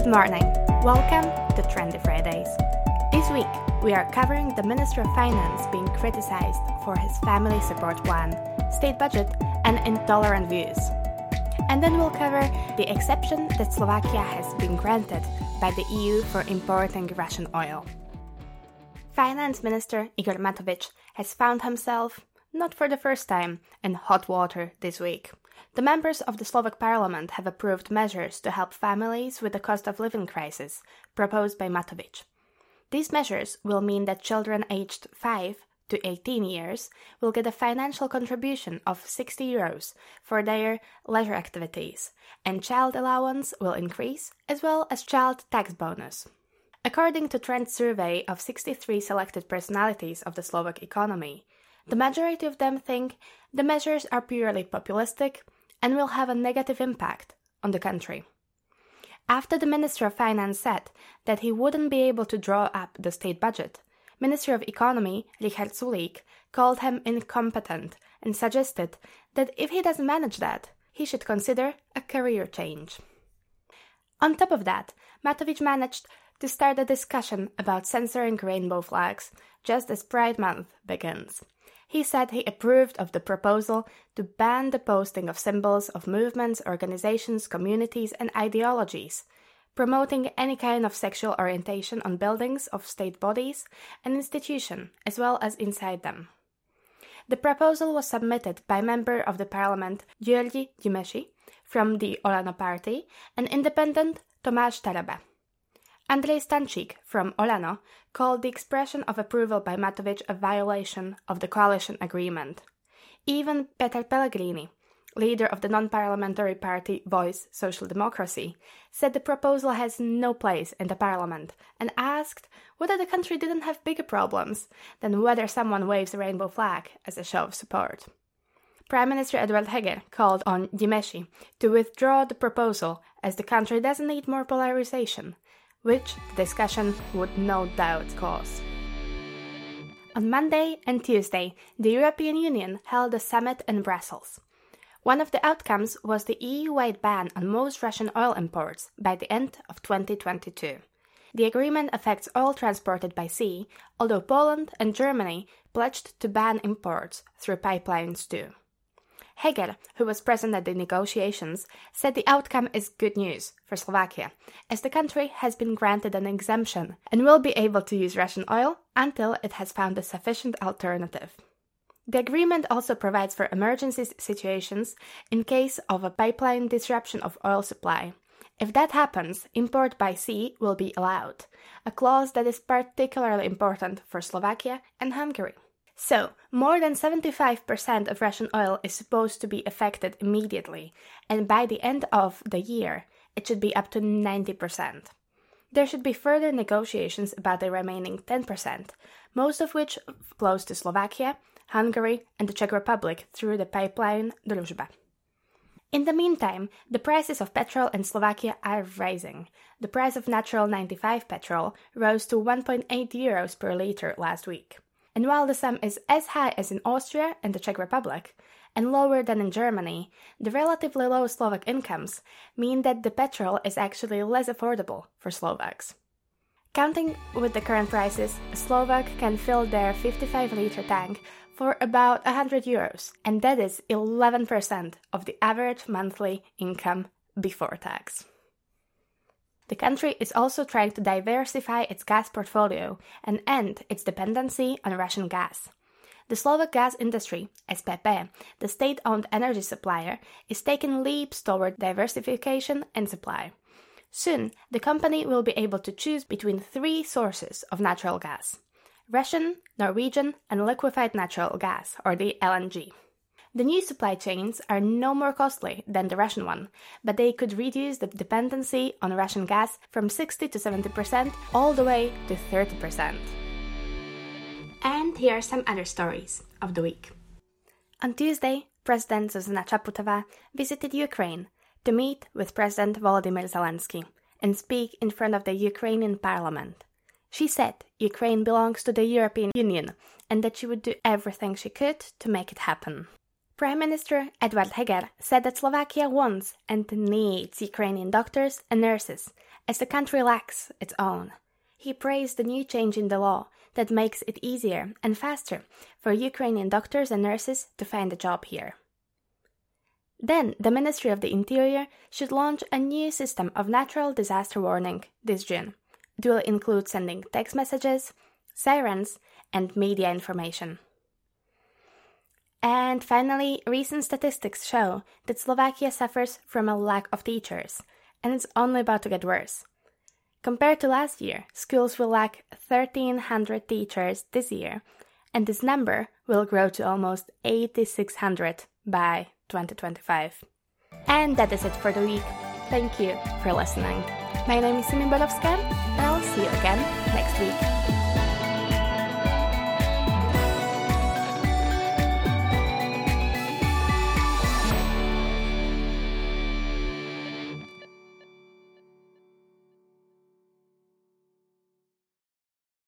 Good morning. Welcome to Trendy Fridays. This week, we are covering the Minister of Finance being criticized for his family support plan, state budget, and intolerant views. And then we'll cover the exception that Slovakia has been granted by the EU for importing Russian oil. Finance Minister Igor Matovic has found himself, not for the first time, in hot water this week. The members of the Slovak parliament have approved measures to help families with the cost of living crisis proposed by Matovic. These measures will mean that children aged 5 to 18 years will get a financial contribution of 60 euros for their leisure activities, and child allowance will increase, as well as child tax bonus. According to Trend survey of 63 selected personalities of the Slovak economy, the majority of them think the measures are purely populistic and will have a negative impact on the country. After the Minister of Finance said that he wouldn't be able to draw up the state budget, Minister of Economy Richard Sulík called him incompetent and suggested that if he doesn't manage that, he should consider a career change. On top of that, Matovic managed to start a discussion about censoring rainbow flags just as Pride Month begins. He said he approved of the proposal to ban the posting of symbols of movements, organizations, communities, and ideologies, promoting any kind of sexual orientation on buildings of state bodies and institutions, as well as inside them. The proposal was submitted by member of the parliament György Gyimesi from the Olano party and independent Tomáš Taraba. Andrej Stančík from Olano called the expression of approval by Matovic a violation of the coalition agreement. Even Peter Pellegrini, leader of the non-parliamentary party Voice Social Democracy, said the proposal has no place in the parliament and asked whether the country didn't have bigger problems than whether someone waves a rainbow flag as a show of support. Prime Minister Eduard Heger called on Gyimesi to withdraw the proposal as the country doesn't need more polarization which the discussion would no doubt cause. On Monday and Tuesday, the European Union held a summit in Brussels. One of the outcomes was the EU wide ban on most Russian oil imports by the end of 2022. The agreement affects oil transported by sea, although Poland and Germany pledged to ban imports through pipelines too. Heger, who was present at the negotiations, said the outcome is good news for Slovakia, as the country has been granted an exemption and will be able to use Russian oil until it has found a sufficient alternative. The agreement also provides for emergency situations in case of a pipeline disruption of oil supply. If that happens, import by sea will be allowed, a clause that is particularly important for Slovakia and Hungary. So, more than 75% of Russian oil is supposed to be affected immediately, and by the end of the year, it should be up to 90%. There should be further negotiations about the remaining 10%, most of which flows to Slovakia, Hungary, and the Czech Republic through the pipeline Druzhba. In the meantime, the prices of petrol in Slovakia are rising. The price of natural 95 petrol rose to 1.8 euros per liter last week. And while the sum is as high as in Austria and the Czech Republic, and lower than in Germany, the relatively low Slovak incomes mean that the petrol is actually less affordable for Slovaks. Counting with the current prices, a Slovak can fill their 55 liter tank for about 100 euros, and that is 11% of the average monthly income before tax. The country is also trying to diversify its gas portfolio and end its dependency on Russian gas. The Slovak gas industry, SPP, the state owned energy supplier, is taking leaps toward diversification and supply. Soon, the company will be able to choose between three sources of natural gas Russian, Norwegian, and liquefied natural gas, or the LNG. The new supply chains are no more costly than the Russian one, but they could reduce the dependency on Russian gas from 60 to 70% all the way to 30%. And here are some other stories of the week. On Tuesday, President Zuzana Čaputová visited Ukraine to meet with President Volodymyr Zelensky and speak in front of the Ukrainian parliament. She said Ukraine belongs to the European Union and that she would do everything she could to make it happen. Prime Minister Eduard Heger said that Slovakia wants and needs Ukrainian doctors and nurses, as the country lacks its own. He praised the new change in the law that makes it easier and faster for Ukrainian doctors and nurses to find a job here. Then, the Ministry of the Interior should launch a new system of natural disaster warning this June. It will include sending text messages, sirens, and media information. And finally, recent statistics show that Slovakia suffers from a lack of teachers, and it's only about to get worse. Compared to last year, schools will lack 1,300 teachers this year, and this number will grow to almost 8,600 by 2025. And that is it for the week. Thank you for listening. My name is Simi Bodowska, and I will see you again next week.